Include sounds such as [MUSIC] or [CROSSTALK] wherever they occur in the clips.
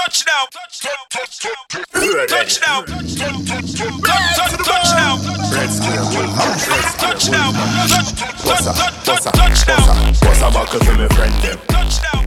Touchdown. Touchdown. Touchdown. Touchdown. Touchdown. Touchdown. Touchdown. Friend them? Touchdown.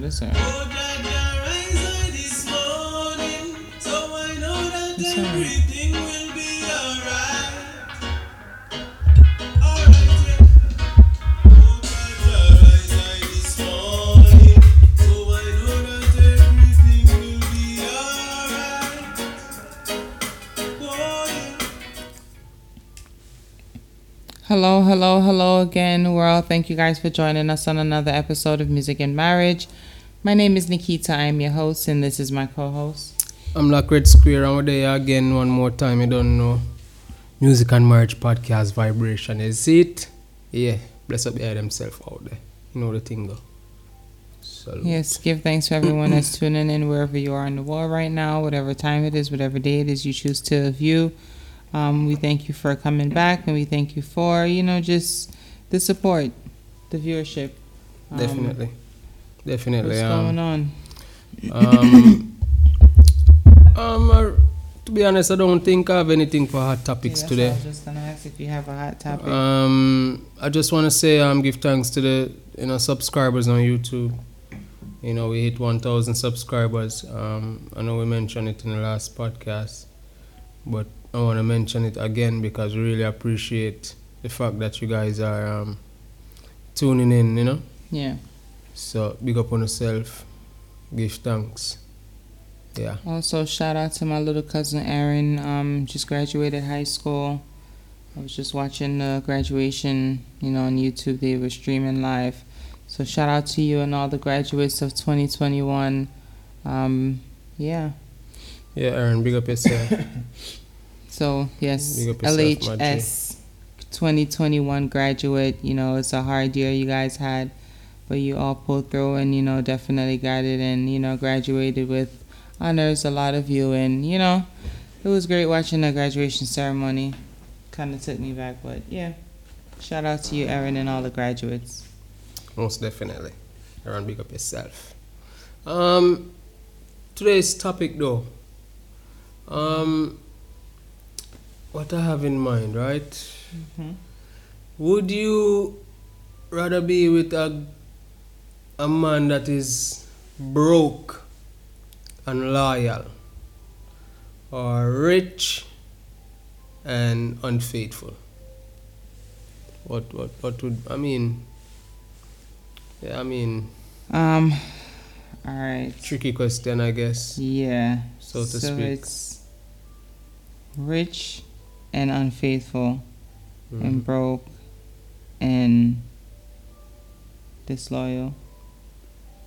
But it's alright. Hello, hello, hello again, world. Thank you guys for joining us on another episode of Music and Marriage. My name is Nickeeta. I'm your host, and this is my co host. Amlak Red Square and we're there again one more time. You don't know. Music and Marriage Podcast Vibration. Is it? Yeah. Bless up behind themselves out there. You know the thing though. Salute. Yes, give thanks to everyone that's [CLEARS THROAT] tuning in wherever you are in the world right now, whatever time it is, whatever day it is you choose to view. Um, we thank you for coming back, and we thank you for, you know, just the support, the viewership. Um, Definitely. Definitely. What's um, going on? Um, [COUGHS] um, uh, to be honest, I don't think I have anything for hot topics what I today. was just gonna ask if you have a hot topic. Um, I just want to say um, give thanks to the you know subscribers on YouTube. You know we hit 1,000 subscribers. Um, I know we mentioned it in the last podcast, but I want to mention it again because we really appreciate the fact that you guys are um, tuning in. You know, yeah. so big up on yourself. Give thanks. Yeah. Also, shout out to my little cousin Aaron. Um, just graduated high school. I was just watching the graduation, you know, on YouTube. They were streaming live. So shout out to you and all the graduates of 2021. Um, yeah. Yeah, Aaron, big up yourself. [LAUGHS] So yes, Big up yourself. LHS 2021 graduate. You know, it's a hard year you guys had, but you all pulled through and you know definitely got it and you know graduated with honors. A lot of you and you know it was great watching the graduation ceremony. Kind of took me back, but yeah. Shout out to you, Aaron, and all the graduates. Most definitely. Aaron, big up yourself. Um, today's topic though. Um, what I have in mind, right? Mhm. Would you rather be with a a man that is broke and loyal, or rich and unfaithful? What what what would I mean? Yeah, I mean Um. All right. tricky question, I guess. Yeah. So to so speak. it's rich and unfaithful. Mm. and broke and disloyal.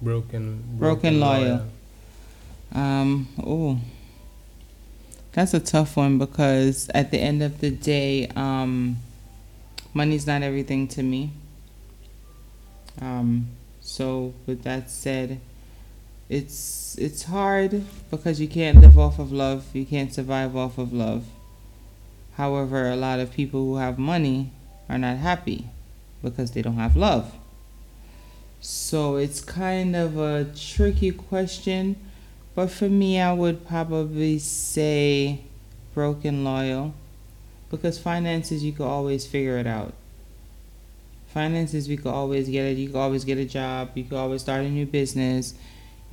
broken, Broken loyal. Um, oh, that's a tough one because at the end of the day, um, money's not everything to me. Um, so with that said, it's it's hard because you can't live off of love. You can't survive off of love. However, a lot of people who have money are not happy because they don't have love. So it's kind of a tricky question, but for me, I would probably say broken loyal because finances, you could always figure it out. Finances, we could always get it. You could always get a job. You could always start a new business.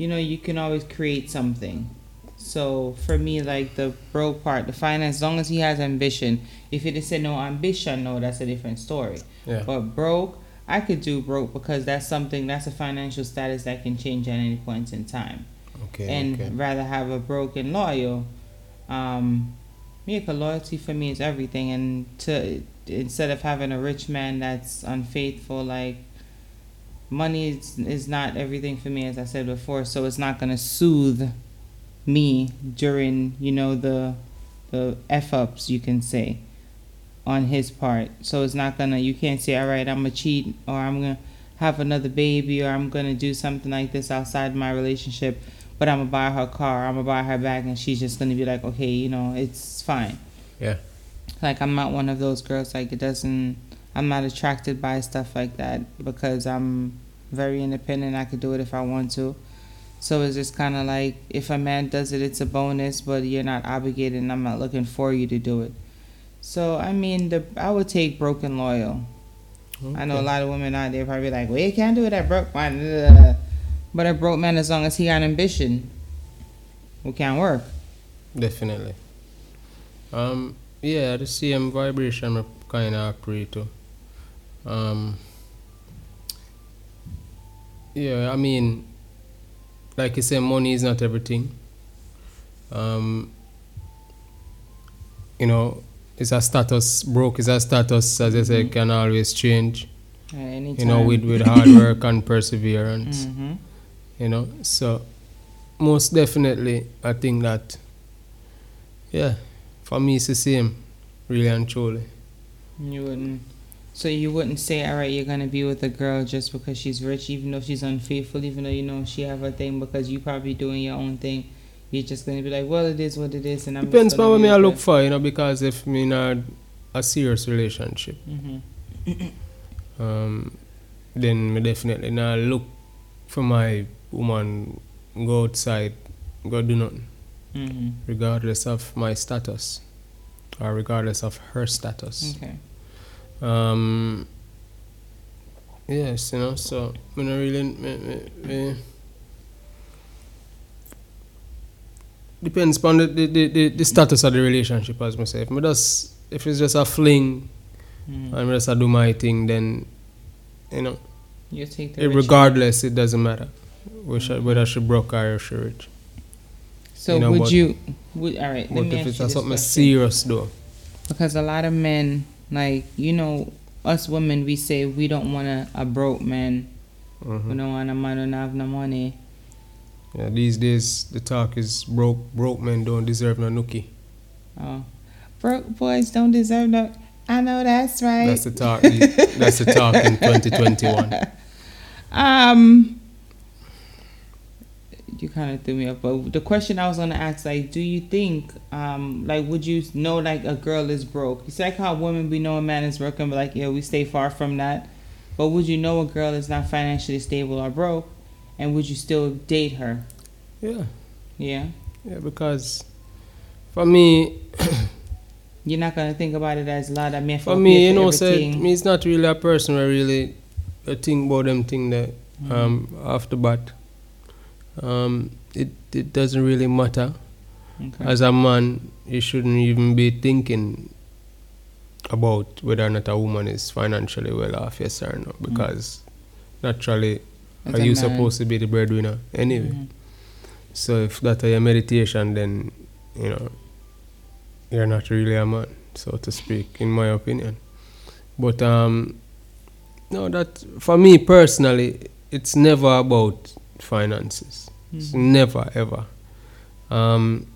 You know, you can always create something. So for me, like the broke part, the finance, as long as he has ambition. If it is said no ambition, no, that's a different story. Yeah. But broke, I could do broke because that's something that's a financial status that can change at any point in time. Okay. and okay. rather have a broken loyal. Um, yeah, loyalty for me is everything. And to instead of having a rich man that's unfaithful, like money is, is not everything for me, as I said before. So it's not gonna soothe me during you know the the f ups you can say on his part. So it's not gonna. You can't say, all right, I'm gonna cheat or I'm gonna have another baby or I'm gonna do something like this outside my relationship. But I'm gonna buy her car. I'm gonna buy her bag, and she's just gonna be like, okay, you know, it's fine. Yeah. Like I'm not one of those girls. Like it doesn't. I'm not attracted by stuff like that because I'm very independent. I could do it if I want to. So it's just kind of like if a man does it, it's a bonus, but you're not obligated. and I'm not looking for you to do it. So I mean, the I would take broken loyal. I know a lot of women out there probably like, well, you can't do it that broke man. But a broke man, as long as he got ambition, we can work. Definitely. Um, yeah, the same vibration I kind of agree to. Um, yeah, I mean, like you say, money is not everything. Um, you know, it's a status. Broke is a status, as I say, can always change. At any You know, with with hard [COUGHS] work and perseverance. hmm you know so most definitely i think that yeah for me it's the same really and truly You wouldn't. So you wouldn't say, all right, you're gonna be with a girl just because she's rich, even though she's unfaithful, even though you know she have her thing, because you probably doing your own thing. You're just gonna be like, well, it is what it is, and I'm. depends on what me i look for you know because if me not a, a serious relationship hmm um then me definitely not look for my woman go outside go do nothing hmm regardless of my status or regardless of her status Okay. Um, yes, you know, so I don't really. Me, me, me, depends upon the, the, the, the, status of the relationship, as myself. Me just, if it's just a fling Mhm. and just a do my thing, then, you know, You take the. it, regardless, it doesn't matter whether, whether she broke or she rich. So you know, would but- you? Would all right? Let But me if ask it's you something question. serious, though, Because a lot of men, like you know, us women, we say we don't want a, a broke man. We mhm. don't want a man who don't have no money. yeah, these days the talk is broke, broke men don't deserve no nookie. Oh, broke boys don't deserve no. I know that's right. That's the talk. that's the talk in [LAUGHS] 2021. Um, you kind of threw me up. But the question I was gonna ask, like, do you think, um, like, would you know, like, a girl is broke? It's like how women we know a man is broke, and be like, yeah, we stay far from that. But would you know a girl is not financially stable or broke, and would you still date her? Yeah, Yeah, yeah, because for me, [COUGHS] you're not gonna think about it as a lot of men. for me, you know, say me it's not really a person where really I think about them thing that Mm-hmm. um after bat. Um, it it doesn't really matter. okay. As a man, you shouldn't even be thinking about whether or not a woman is financially well off, yes or no, because naturally, As are you man. supposed to be the breadwinner anyway? Mhm. So if that's your meditation, then you know you're not really a man, so to speak, in my opinion. But um, no, that for me personally, it's never about finances. It's never ever. Um,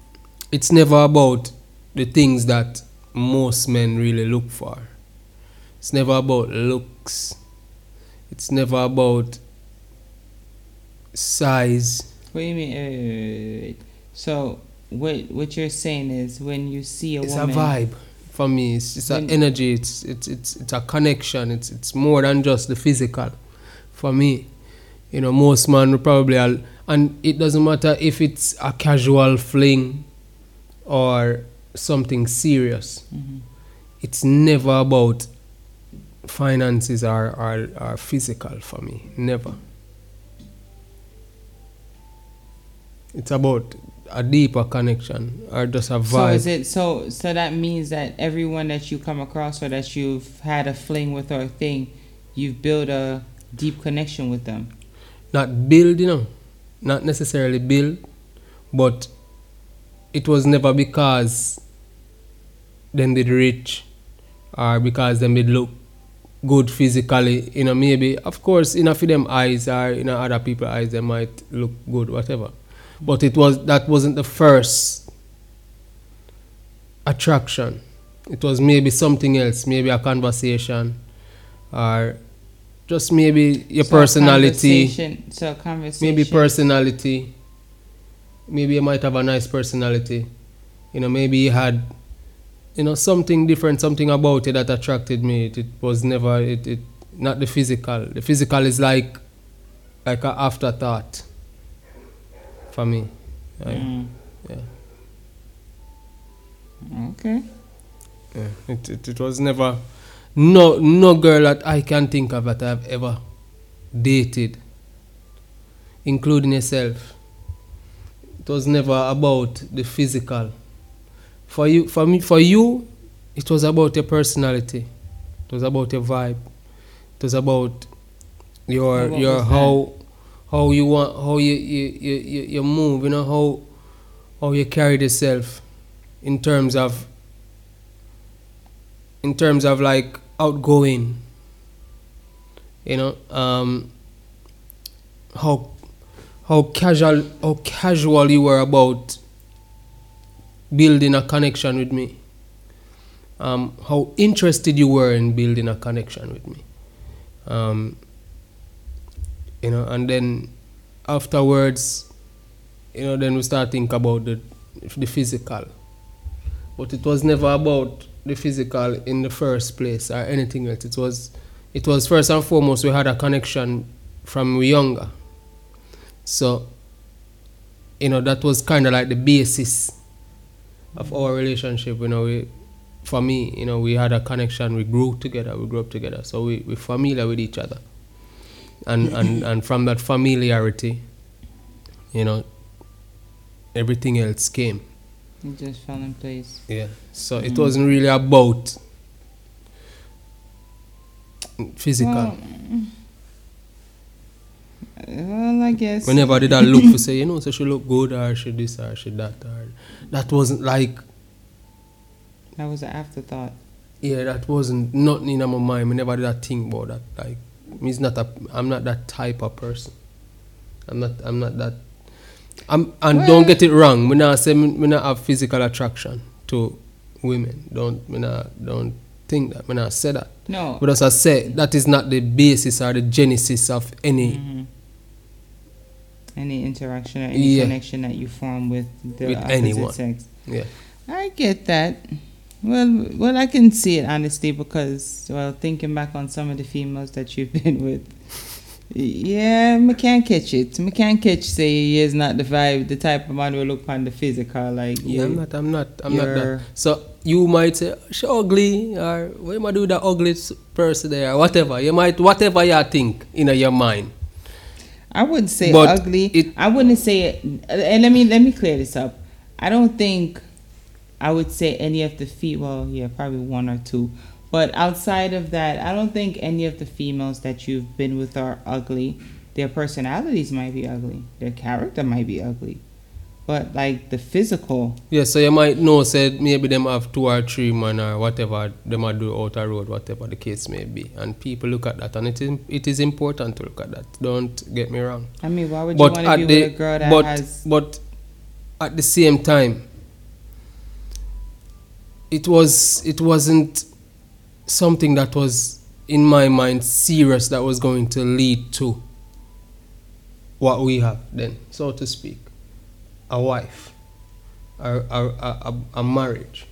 it's never about the things that most men really look for. It's never about looks. It's never about size. What do you mean? Wait, wait, wait. So what what you're saying is when you see a it's woman, a vibe for me. It's it's an energy. It's it's it's it's a connection. It's it's more than just the physical. For me, you know, most men will probably al- and it doesn't matter if it's a casual fling or something serious. Mhm. It's never about finances or, or, or physical for me. Never. It's about a deeper connection or just a vibe. So is it so? So that means that everyone that you come across or that you've had a fling with or a thing, you've built a deep connection with them. Not build, you know, not necessarily build, but it was never because them did rich or because them did look good physically, you know, maybe of course, you know, for them eyes or you know other people eyes they might look good, whatever. But it was that wasn't the first attraction. It was maybe something else, maybe a conversation or just maybe your So personality. conversation- So conversation. maybe personality maybe you might have a nice personality you know maybe you had you know something different something about it that attracted me it, it was never it, it not the physical the physical is like like an afterthought for me Right? Mm. yeah Okay. Yeah, it, it, it was never no no girl that I can think of that I've ever dated, including yourself. It was never about the physical. For you for me for you, it was about your personality. It was about your vibe. It was about your What your how how you want how you you, you, you, you move, you know, how how you carry yourself in terms of in terms of like outgoing. You know um how how casual how casual you were about building a connection with me. Um how interested you were in building a connection with me. Um you know and then afterwards you know then we start think about the the physical but it was never about the physical in the first place or anything else. It was, it was first and foremost we had a connection from we younger. So, you know, that was kind of like the basis of our relationship. You know, we, for me, you know, we had a connection. We grew together. We grew up together. So we we familiar with each other, and [LAUGHS] and and from that familiarity, you know, everything else came. It just fell in place. Yeah. So it mm. wasn't really about physical. Well, mm. well, I guess. Whenever I did I look for say, you know, so she look good or she this or she that or that wasn't like That was an afterthought. yeah, that wasn't nothing in my mind. Whenever did I think about that. Like me's not a I'm not that type of person. I'm not I'm not that I'm and Well- don't get it wrong. Me not say me, me not have physical attraction to women. Don't me not don't think that. Me not say that. No. But as I said, that is not the basis or the genesis of any. Mhm. Any interaction or any Yeah. connection that you form with the With opposite anyone. sex. Yeah. I get that. Well, well, I can see it honestly because, well, thinking back on some of the females that you've [LAUGHS] been with, yeah, me can't catch it. Me can't catch say he is not the vibe, the type of man who look on the physical like Yeah, I'm not. I'm not. I'm not that. So you might say she ugly, or what am I do with that ugly person there, or whatever. You might whatever you think in your mind. I wouldn't say But ugly. it- I wouldn't say it. And let me let me clear this up. I don't think I would say any of the feet. Well, yeah, probably one or two. But outside of that, I don't think any of the females that you've been with are ugly. Their personalities might be ugly. Their character might be ugly. But like the physical, Yeah, so you might know said maybe them have two or three man or whatever them a do out a road, whatever the case may be, and people look at that, and it is it is important to look at that. Don't get me wrong. I mean, why would you but want to at be the with a girl that but has? but at the same time it was it wasn't something that was in my mind serious that was going to lead to what we have then so to speak a wife a, a, a, a, marriage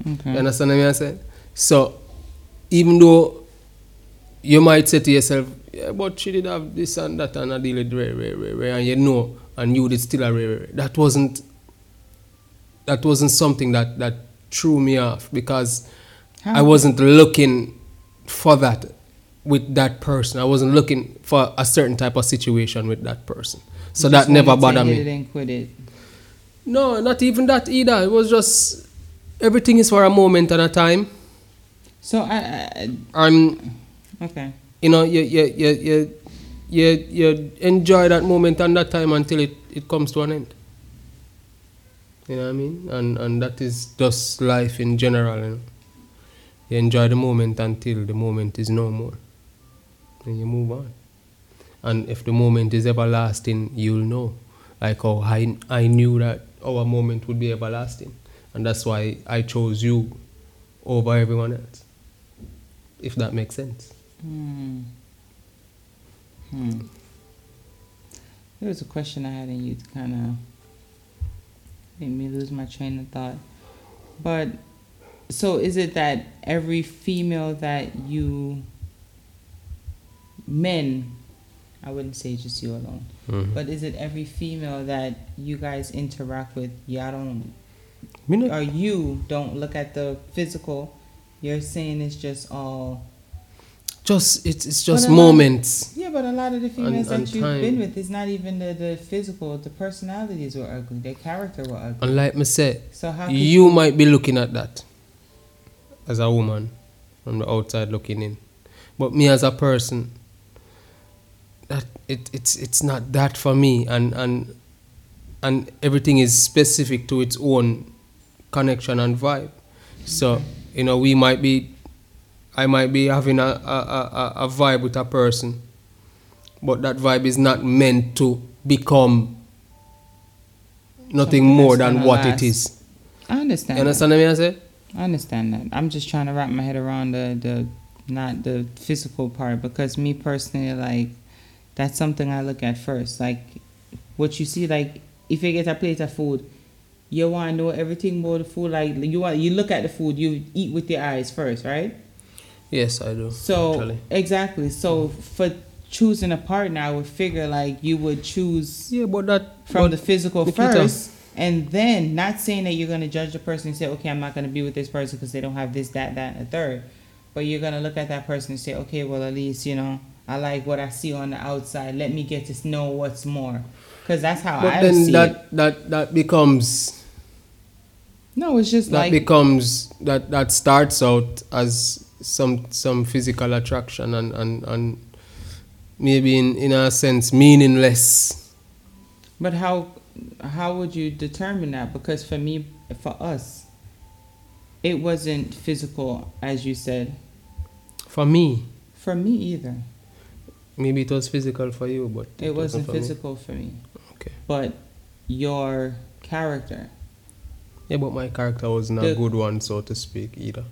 Okay. you understand what I'm saying? So, even though you might say to yourself, yeah, but she did have this and that and I deal with rare, rare, rare, rare, and you know, and you did still a rare, rare. That wasn't, that wasn't something that, that threw me off because I wasn't looking for that with that person. I wasn't looking for a certain type of situation with that person. So that never bothered me. and quit it. No, not even that either. It was just everything is for a moment and a time. So I, I okay. you know, you you you you you, you enjoy that moment and that time until it, it comes to an end. You know what I mean? And and that is just life in general, you know. You enjoy the moment until the moment is no more. And you move on. And if the moment is everlasting, you'll know. Like how I, I knew that our moment would be everlasting. And that's why I chose you over everyone else. If that makes sense. Hmm. Hmm. There was a question I had in you kind of made me lose my train of thought. But so is it that every female that you men I wouldn't say just you alone. Mhm. But is it every female that you guys interact with? Y'all don't Me not- or you don't look at the physical. You're saying it's just all just it's, it's just But a lot- moments. Yeah, but a lot of the females and that you've time. been with, it's not even the, the physical. The personalities were ugly. Their character were ugly. And like me said, So how could you might be looking at that as a woman from the outside looking in. But me as a person, that it, it's it's not that for me and and and everything is specific to its own connection and vibe. So, you know, we might be I might be having a, a, a, a- vibe with a person, but that vibe is not meant to become nothing Something more than what last. it is. I understand. You that. understand what I say? I understand that. I'm just trying to wrap my head around the the not the physical part because me personally, like that's something I look at first. Like what you see, like if you get a plate of food, you want to know everything about the food. Like you want you look at the food, you eat with your eyes first, right? Yes, I do. So actually. exactly. So for choosing a partner, I would figure like you would choose Yeah, but that from but the physical Nickeeta. first, and then not saying that you're gonna judge the person and say, okay, I'm not gonna be with this person because they don't have this, that, that, and a third. But you're gonna look at that person and say, okay, well at least you know I like what I see on the outside. Let me get to know what's more, because that's how but I then see that, it. that that becomes No, it's just that like becomes that that starts out as some some physical attraction and and, and maybe in, in a sense meaningless. But how how would you determine that? Because for me, for us, it wasn't physical, as you said. For me, For me either, maybe it was physical for you, but it wasn't for me. physical for me. Okay. But your character. Yeah, but my character wasn't The- a good one, so to speak, either.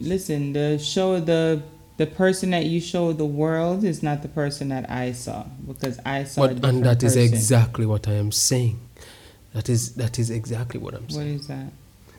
Listen, the show the the person that you show the world is not the person that I saw because I saw. a But and that is person. exactly what I am saying. That is that is exactly what I'm saying. is that?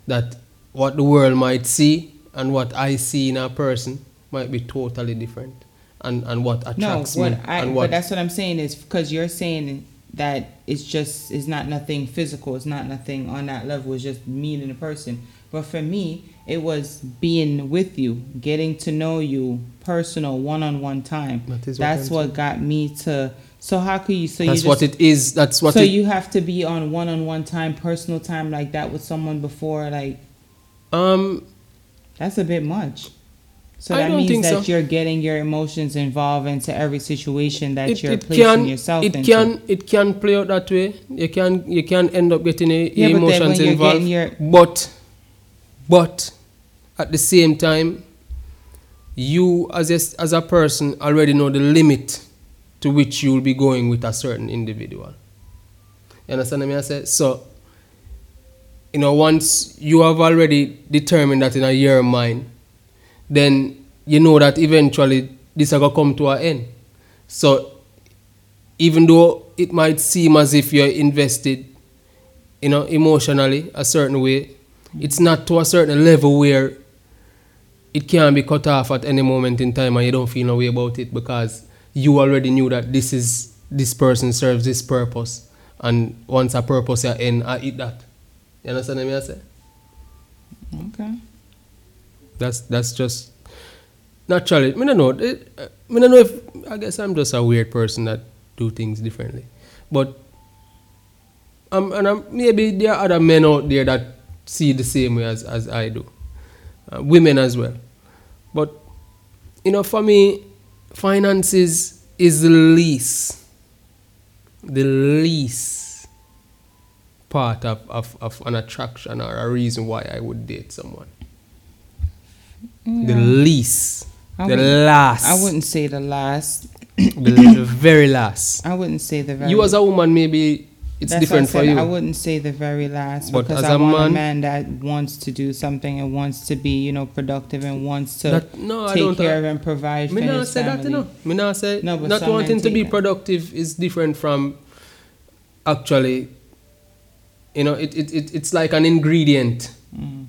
that what the world might see and what I see in a person might be totally different, and and what attracts No, what me I. and But that's what I'm saying is because you're saying that it's just it's not nothing physical. It's not nothing on that level. It's just meeting a person. But for me, it was being with you, getting to know you, personal, one-on-one time. That is what That's I'm what got me to. So how could you? So that's you what it is. That's what so it, you have to be on one-on-one time, personal time like that with someone before, like um that's a bit much. So I that don't means think that so. you're getting your emotions involved into every situation that it, you're it placing can yourself it into. can it can play out that way. You can you can end up getting a, Yeah, but then emotions when you're involved. getting your- But but at the same time, you as a, as a person already know the limit to which you will be going with a certain individual. You understand what I say? So, you know, once you have already determined that in a your mind, then you know that eventually this is going to come to an end. So, even though it might seem as if you're invested, you know, emotionally a certain way, it's not to a certain level where it can be cut off at any moment in time and you don't feel no way about it because you already knew that this is this person serves this purpose and once a purpose ya end I eat that. You understand what I say? Okay. That's that's just naturally. I don't know. Uh, I don't know if I guess I'm just a weird person that do things differently, but um, and um, maybe there are other men out there that see the same way as, as I do, uh, women as well. But you know, for me, finances is the least, the least part of, of, of an attraction or a reason why I would date someone. The least. I the last. I wouldn't say the last. The, the very last. [COUGHS] I wouldn't say the very. You as a woman, maybe it's That's different for you. I wouldn't say the very last But because as I a want a man- man that wants to do something and wants to be, you know, productive and wants to That- no, I take don't- care of and provide Me not say that, you know. Me not say No, but not wanting to be productive is different from actually. You know, it, it, it it's like an ingredient Mm.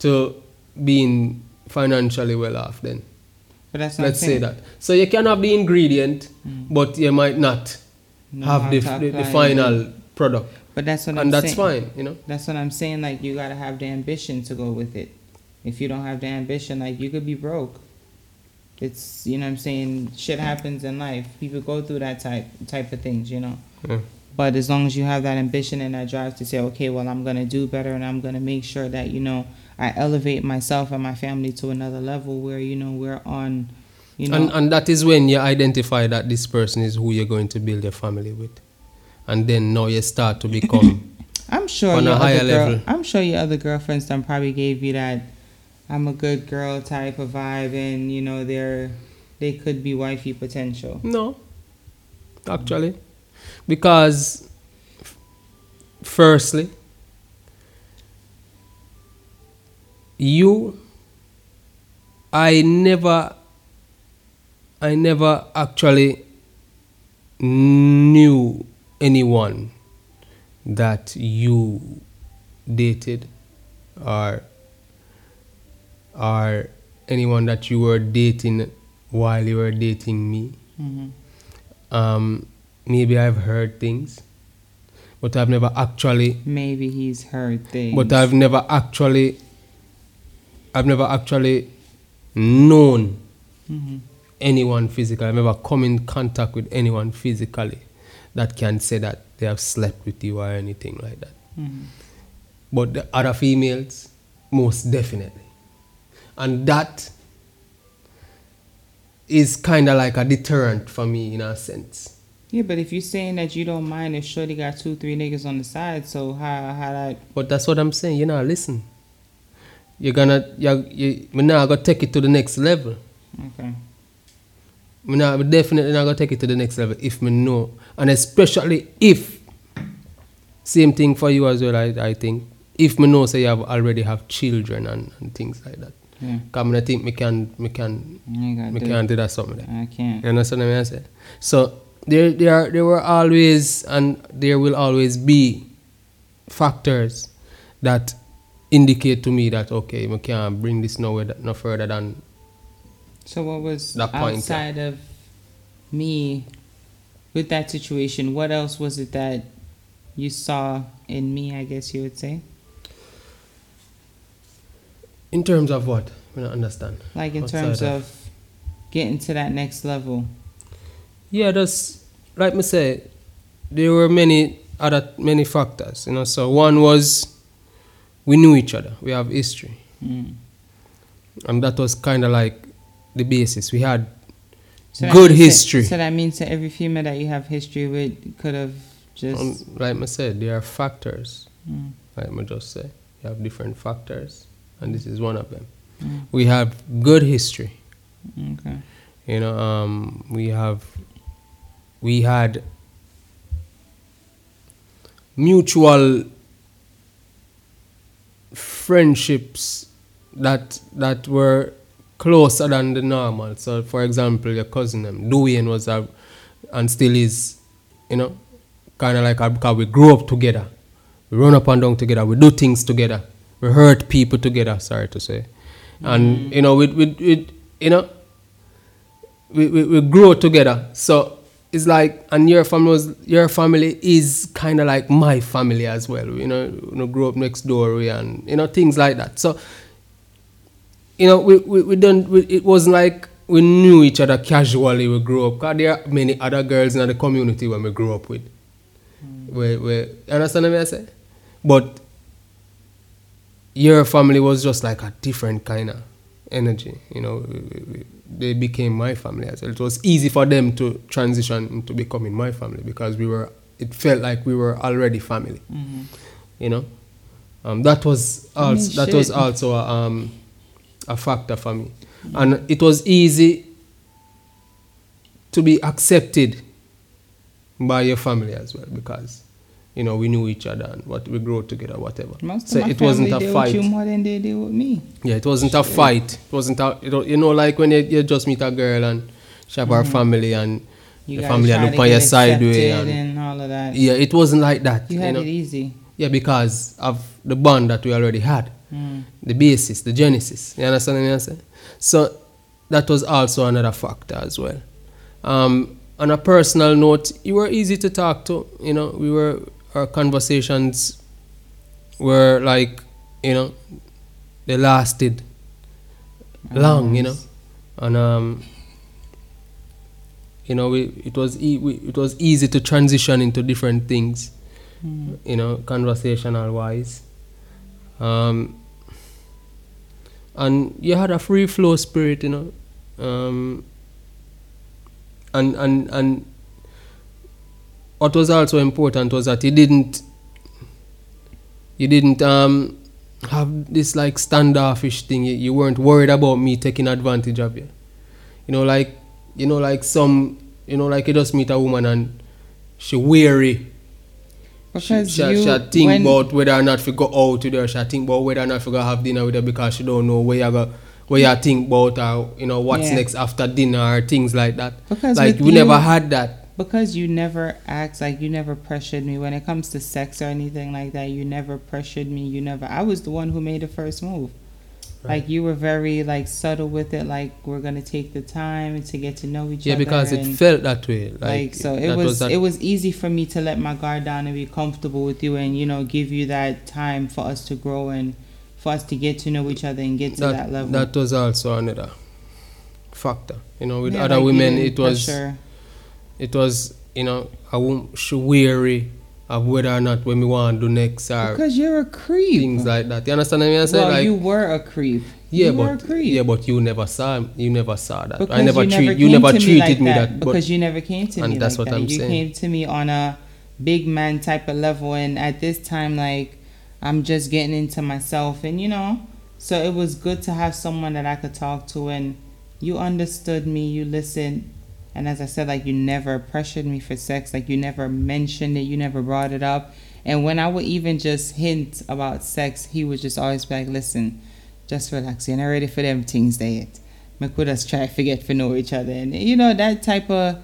to being financially well off. Then But that's not let's say that. So you can have the ingredient, but you might not have the, the, the final product, But that's what I'm and that's saying. fine. You know. That's what I'm saying. Like you gotta have the ambition to go with it. If you don't have the ambition, like you could be broke. It's you know I'm saying. Shit happens in life. People go through that type type of things. You know. Yeah. But as long as you have that ambition and that drive to say, okay, well, I'm gonna do better, and I'm gonna make sure that you know I elevate myself and my family to another level where you know we're on, you know, And and that is when you identify that this person is who you're going to build your family with, and then now you start to become. [LAUGHS] I'm sure on a higher girl, level. I'm sure your other girlfriends done probably gave you that I'm a good girl type of vibe, and you know they're they could be wifey potential. No, actually, because f- firstly, you, I never, I never actually knew anyone that you dated or or anyone that you were dating while you were dating me. hmm Um, maybe I've heard things, but I've never actually, Maybe he's heard things. but I've never actually, I've never actually known hmm anyone physically. I've never come in contact with anyone physically that can say that they have slept with you or anything like that. hmm But the other females, most definitely. And that is kind of like a deterrent for me in a sense. Yeah, but if you're saying that you don't mind if Shorty got two, three niggas on the side, so how how that? But that's what I'm saying. You know, listen. You're gonna, you, me now gonna take it to the next level. Okay. Now, me definitely not gonna take it to the next level if me know, and especially if, same thing for you as well. I, I think if me know, say you have already have children and, and things like that. Yeah. Cause I think me can, me can, me do can't do that something. There. I can't. You understand what I say? So there, there, are, there were always and there will always be factors that indicate to me that okay, we can't bring this nowhere, no further than So what was That point, yeah. outside of me with that situation? What else was it that you saw in me? I guess you would say, in terms of what I don't understand. like in Outside terms of- of getting to that next level. Yeah, that's like me say. There were many other many factors, you know. So one was we knew each other. We have history, Mm. and that was kind of like the basis. We had So good means that- history. so that means that every female that you have history with could have just. Um, like I said, there are factors. Mm. Like I just say, you have different factors, and this is one of them. Mm. We have good history. Okay. You know, um, we have, we had mutual friendships that that were closer than the normal. So, for example, your cousin, um, Dwayne was a, and still is, you know, kind of like a, because we grew up together. We run up and down together. We do things together. We hurt people together. Sorry to say, and you know, we, we, with you know, we, we, we grow together. So it's like, and your family was, your family is kind of like my family as well. You know, you know, grow up next door we and you know things like that. So you know, we we, we don't. We, it wasn't like we knew each other casually. We grew up. Cause there are many other girls in the community when we grew up with. We, we, you understand what I say? But your family was just like a different kind of energy. You know, we- we- we- they became my family as well. It was easy for them to transition into becoming my family because we were. It felt like we were already family. Mhm. You know, um, that was I mean, also that was also a, um, a factor for me. And it was easy to be accepted by your family as well because you know we knew each other and what we grew together whatever Most so it wasn't a fight you more than they deal with me. yeah it wasn't a fight it wasn't a you know, like when you, you just meet a girl and she have her family and Mm-hmm. You the guys family try look on your sideway and, and all of that. yeah it wasn't like that You had know? it easy. yeah because of the bond that we already had Mm. the basis the genesis you understand what i'm saying? So that was also another factor as well. Um, on a personal note you were easy to talk to you know we were our conversations were like you know they lasted long you know. And um you know we, it was e- we, it was easy to transition into different things you know conversational wise. Um and you had a free flow spirit you know um and and and what was also important was that you didn't you didn't um have this like standoffish thing. You, you weren't worried about me taking advantage of you. You know like you know like some you know like you just meet a woman and she weary Because she, you, she think when, about whether or not she go out with her. She think about whether or not she go have dinner with her because she don't know where you go where you think about or you know what's Yeah. next after dinner or things like that. Because like we never had that. because you never asked like you never pressured me. When it comes to sex or anything like that you never pressured me. You never i was the one who made the first move like you were very like subtle with it like we're gonna take the time to get to know each yeah other Yeah, because it felt that way like, like, so it that was, it was easy for me to let my guard down and be comfortable with you and you know give you that time for us to grow and for us to get to know each other and get to that, that, level. that was also another factor you know with Yeah, other like, women it was pressure- it was you know I won't weary of whether or not when we want to do next or because you're a creep. things like that. You understand what I'm saying? Well like you were a creep. Yeah you were a but creep. yeah but you never saw you never saw that. Because I never you treat never you never to me treated like me that, that, but because you never came to and me that's like what that. I'm you saying. You came to me on a big man type of level, and at this time, like I'm just getting into myself, and you know, so it was good to have someone that I could talk to, and you understood me, you listened, and as I said, like you never pressured me for sex, like you never mentioned it, you never brought it up, and when I would even just hint about sex, he would just always be like, "Listen, just relax, you're not ready for them things yet." make us try forget to know each other. And you know that type of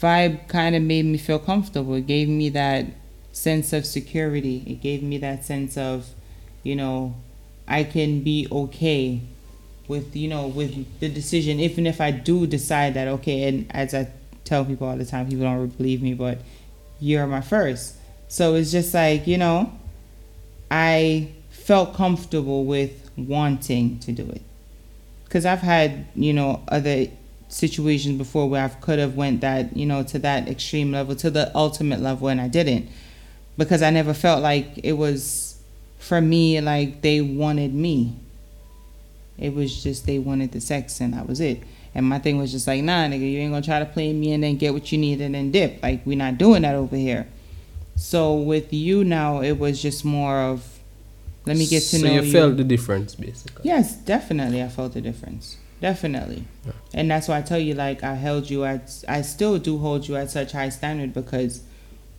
vibe kind of made me feel comfortable. It gave me that sense of security. It gave me that sense of you know i can be okay with you know with the decision even if i do decide that okay and as i tell people all the time people don't believe me but you're my first. So it's just like you know i felt comfortable with wanting to do it. Because I've had you know other situations before where I could have went that you know to that extreme level to the ultimate level and I didn't. Because I never felt like it was for me like they wanted me. It was just they wanted the sex and that was it. And my thing was just like, nah, nigga, you ain't gonna try to play me and then get what you need and then dip. Like we're not doing that over here. So with you now, it was just more of let me get to so know you So you. felt the difference basically Yes, definitely. I felt the difference. Definitely. And that's why I tell you, like, I held you at, I still do hold you at such high standard because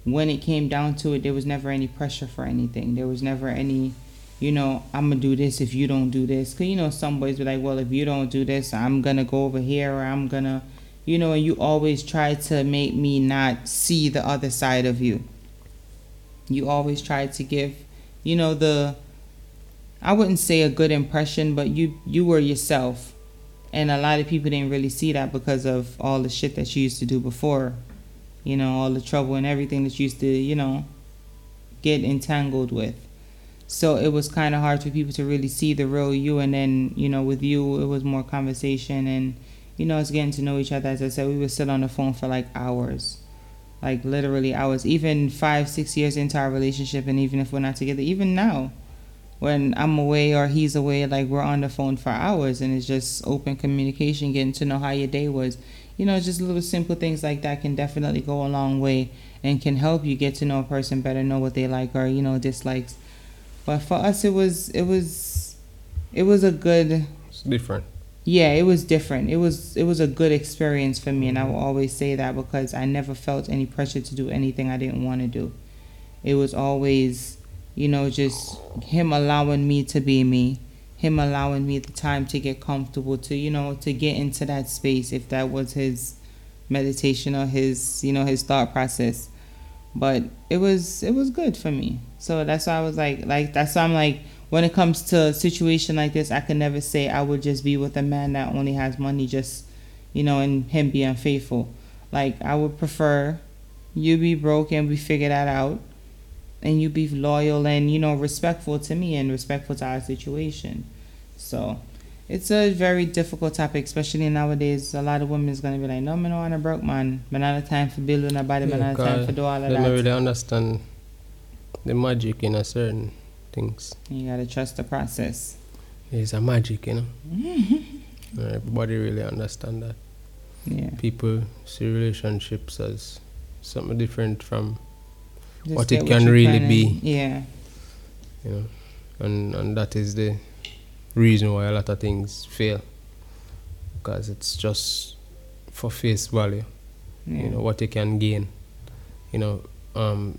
when it came down to it, there was never any pressure for anything. There was never any, you know, I'm to do this if you don't do this. Because, you know, some boys be like, well, if you don't do this, I'm to go over here or I'm to, you know, and you always try to make me not see the other side of you. You always try to give, you know, the, I wouldn't say a good impression, but you you were yourself, and a lot of people didn't really see that because of all the shit that you used to do before, you know, all the trouble and everything that you used to, you know, get entangled with. So it was kind of hard for people to really see the real you, and then you know, with you, it was more conversation and you know, it's getting to know each other. As I said, we would sit on the phone for like hours, like literally hours. Even five, six years into our relationship, and even if we're not together, even now when I'm away or he's away, like we're on the phone for hours and it's just open communication, getting to know how your day was. You know, just little simple things like that can definitely go a long way and can help you get to know a person better, know what they like or, you know, dislikes. But for us it was it was it was a good different. yeah it was different. It was it was a good experience for me and i will always say that because i never felt any pressure to do anything i didn't want to do. It was always you know just him allowing me to be me him allowing me the time to get comfortable to you know to get into that space if that was his meditation or his you know his thought process but it was it was good for me. So that's why i was like like that's why i'm like when it comes to a situation like this i can never say i would just be with a man that only has money just you know and him be unfaithful like i would prefer you be broke and we figure that out and you be loyal and you know respectful to me and respectful to our situation. So it's a very difficult topic, especially nowadays. A lot of women is gonna be like, "No, man, I want a broke man. Man, not have time for building nobody. Man, not have time for do all of they don't really understand the magic in a certain things. You gotta trust the process. There's a magic, you know. [LAUGHS] Everybody really understand that. Yeah. People see relationships as something different from Just What it can you really be. Yeah. you know, and and that is the reason why a lot of things fail because it's just for face value. Yeah. You know what you can gain, you know, um,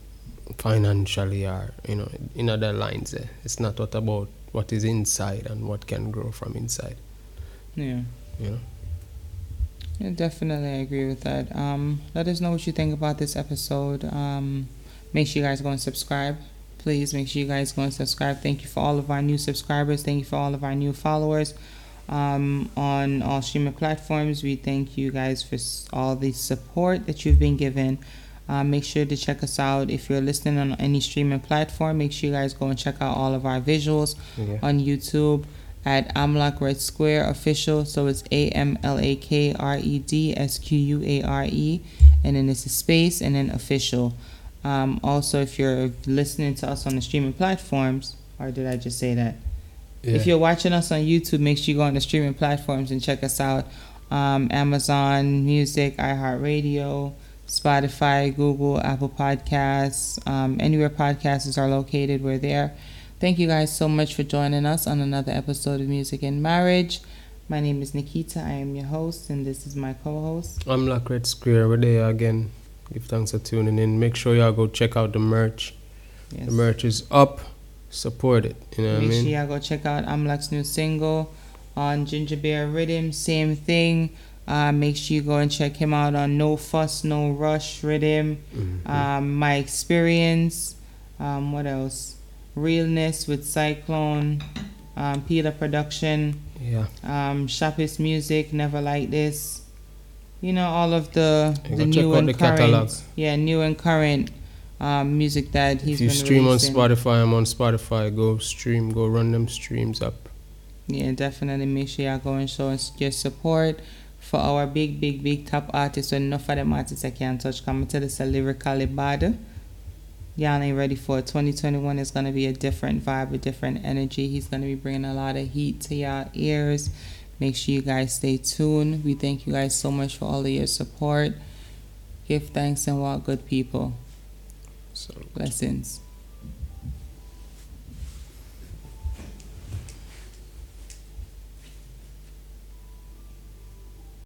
financially or you know in other lines. There, it's not what about what is inside and what can grow from inside. yeah. You know. Yeah, definitely, I agree with that. Um, let us know what you think about this episode. Um, make sure you guys go and subscribe. Please make sure you guys go and subscribe. Thank you for all of our new subscribers. Thank you for all of our new followers um, on all streaming platforms. We thank you guys for all the support that you've been given. Um, make sure to check us out if you're listening on any streaming platform. Make sure you guys go and check out all of our visuals Yeah. on YouTube at Amlak Red Square Official. So it's A M L A K R E D S Q U A R E, and then it's a space and then official. Um, also, if you're listening to us on the streaming platforms, or did I just say that? Yeah. If you're watching us on YouTube, make sure you go on the streaming platforms and check us out. Um, Amazon Music, iHeartRadio, Spotify, Google, Apple Podcasts, um, anywhere podcasts are located, we're there. Thank you guys so much for joining us on another episode of Music and Marriage. My name is Nickeeta. I am your host, and this is my co-host. I'm Black Square. We're there again. Give thanks for tuning in. Make sure y'all go check out the merch. Yes. The merch is up. Support it. You know what I Make mean? sure y'all go check out Amlak's new single on Ginger Bear Rhythm. Same thing. Uh, make sure you go and check him out on No Fuss, No Rush Rhythm. Mhm. Um, My Experience. Um, what else? Realness with Cyclone. Um, Peter Production. yeah. Um, Sharpest Music. Never Like This. You know all of the You the new and the current, catalog. yeah, new and current um, music that he's If you stream on. Spotify, I'm on Spotify. Go stream. Go run them streams up. Yeah, definitely make sure y'all go and show us your support for our big, big, big top artists. So enough of them artists I can't touch. Come to this a lyrically bad. Y'all ain't ready for it. 2021 is gonna be a different vibe, a different energy. He's gonna be bringing a lot of heat to y'all ears. Make sure you guys stay tuned. We thank you guys so much for all of your support. Give thanks and walk good people. So. Blessings.